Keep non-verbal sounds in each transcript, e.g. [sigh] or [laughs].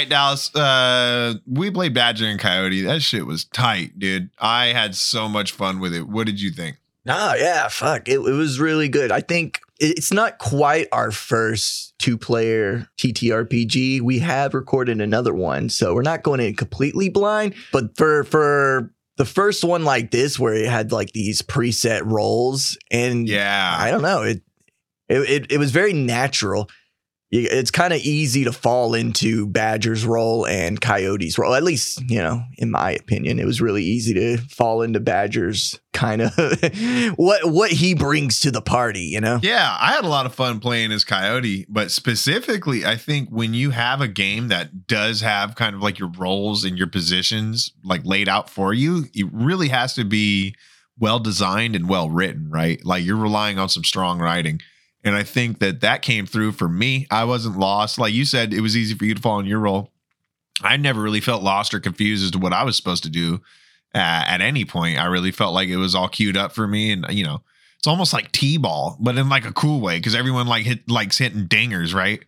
right, Dallas. Uh, we played Badger and Coyote. That shit was tight, dude. I had so much fun with it. What did you think? Nah, yeah, fuck. It, it was really good. I think it's not quite our first two player TTRPG. We have recorded another one, so we're not going in completely blind. But for for the first one like this, where it had like these preset roles, and Yeah. I don't know, it it it, it was very natural. It's kind of easy to fall into Badger's role and Coyote's role. At least, you know, in my opinion, it was really easy to fall into Badger's kind of [laughs] what what he brings to the party. You know, Yeah, I had a lot of fun playing as Coyote, but specifically, I think when you have a game that does have kind of like your roles and your positions like laid out for you, it really has to be well designed and well written, right? Like you're relying on some strong writing. And I think that that came through for me. I wasn't lost. Like you said, it was easy for you to fall in your role. I never really felt lost or confused as to what I was supposed to do uh, at any point. I really felt like it was all queued up for me. And, you know, it's almost like t-ball, but in like a cool way because everyone like hit likes hitting dingers, right?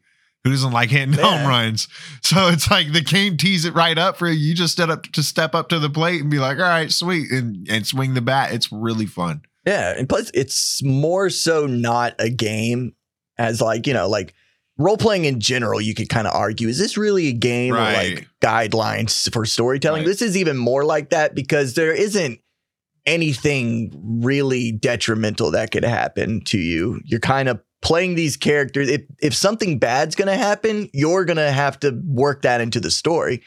Who doesn't like hitting Yeah. home runs? [laughs] So it's like the game tees it right up for you. You just step up to step up to the plate and be like, all right, sweet, and and swing the bat. It's really fun. Yeah, and plus it's more so not a game as like you know like role playing in general. You could kind of argue is this really a game or like guidelines for storytelling? Right. This is even more like that because there isn't anything really detrimental that could happen to you. You're kind of playing these characters. If if something bad's gonna happen, you're gonna have to work that into the story,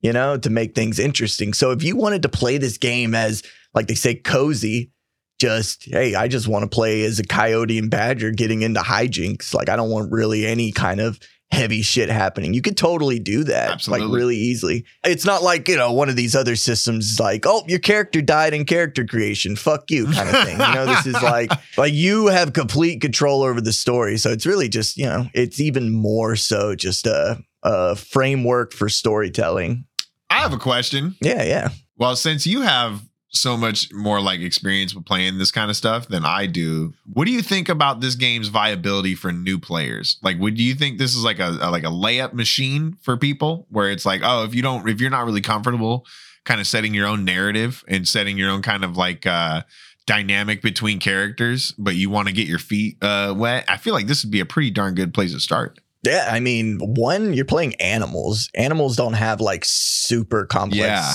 you know, to make things interesting. So if you wanted to play this game as like they say cozy, just hey, I just want to play as a coyote and badger getting into hijinks. Like I don't want really any kind of heavy shit happening. You could totally do that like really easily. It's not like, you know, one of these other systems like, oh, your character died in character creation. Fuck you kind of [laughs] thing. You know, this is like like you have complete control over the story. So it's really just, you know, it's even more so just a a framework for storytelling. I have a question. Yeah, yeah. Well, since you have so much more like experience with playing this kind of stuff than I do, what do you think about this game's viability for new players? Like, would you think this is like a, a like a layup machine for people where it's like, oh, if you don't, if you're not really comfortable, kind of setting your own narrative and setting your own kind of like uh dynamic between characters, but you want to get your feet uh wet, I feel like this would be a pretty darn good place to start. Yeah, I mean, one, you're playing animals. Animals don't have like super complex Yeah.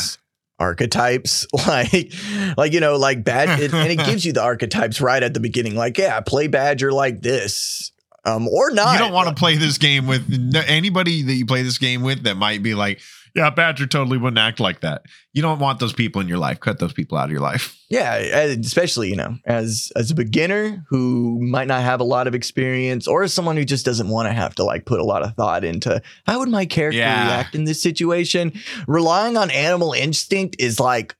Archetypes. [laughs] Like, like you know, like bad, it, and it gives you the archetypes right at the beginning. Like, yeah, play badger like this, um, or not. You don't want to play this game with anybody that you play this game with that might be like, yeah, Badger totally wouldn't act like that. You don't want those people in your life. Cut those people out of your life. [laughs] Yeah, especially you know, as as a beginner who might not have a lot of experience, or as someone who just doesn't want to have to like put a lot of thought into how would my character Yeah. react in this situation. Relying on animal instinct is like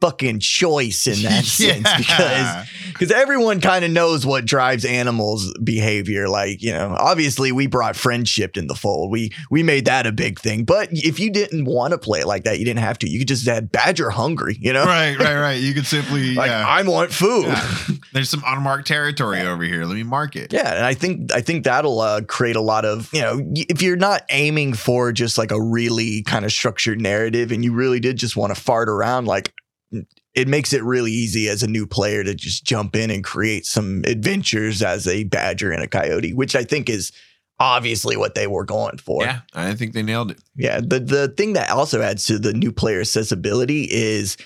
fucking choice in that [laughs] sense because because everyone kind of knows what drives animals behavior like you know obviously we brought friendship in the fold we we made that a big thing but if you didn't want to play it like that you didn't have to you could just add badger hungry you know right, right, right. You could simply, [laughs] like yeah. i want food Yeah. [laughs] There's some unmarked territory over here. Let me mark it. Yeah, and I think I think that'll uh, create a lot of you know if you're not aiming for just like a really kind of structured narrative and you really did just want to fart around like it makes it really easy as a new player to just jump in and create some adventures as a badger and a coyote, which I think is obviously what they were going for. Yeah, I think they nailed it. Yeah, the the thing that also adds to the new player accessibility is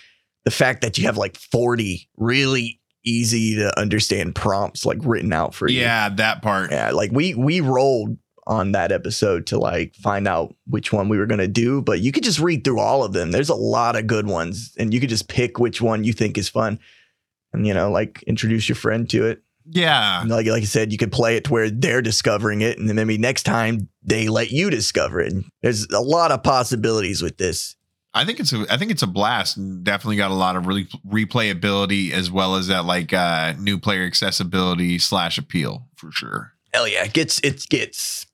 the fact that you have like 40 really easy to understand prompts like written out for you. Yeah, that part. Yeah, like we we rolled on that episode to like find out which one we were gonna do, but you could just read through all of them. There's a lot of good ones, and you could just pick which one you think is fun, and you know, like introduce your friend to it. Yeah. And like like I said, you could play it to where they're discovering it, and then maybe next time they let you discover it. And there's a lot of possibilities with this. I think it's a I think it's a blast and definitely got a lot of really replayability as well as that like uh new player accessibility slash appeal for sure. Hell yeah, it gets it gets.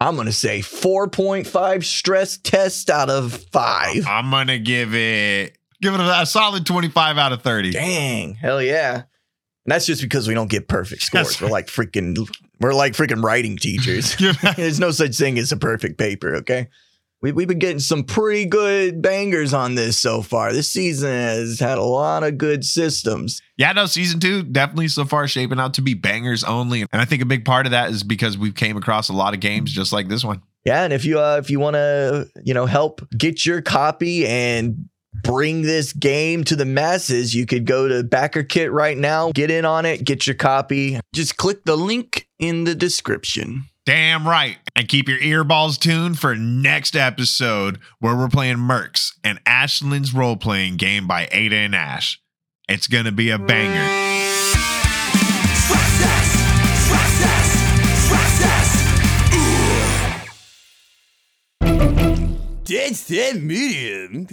I'm gonna say 4.5 stress test out of five. I'm gonna give it give it a, a solid 25 out of 30. Dang, hell yeah. And that's just because we don't get perfect scores. That's We're like freaking we're like freaking writing teachers. [laughs] [laughs] There's no such thing as a perfect paper, okay? We, we've been getting some pretty good bangers on this so far. This season has had a lot of good systems. Yeah, no, season two definitely so far shaping out to be bangers only. And I think a big part of that is because we've came across a lot of games just like this one. Yeah, and if you uh, if you want to, you know, help get your copy and bring this game to the masses, you could go to BackerKit right now, get in on it, get your copy. Just click the link in the description. Damn right. And keep your earballs tuned for next episode where we're playing Mercs and Ashland's role playing game by Ada and Ash. It's going to be a banger. Dead set medium.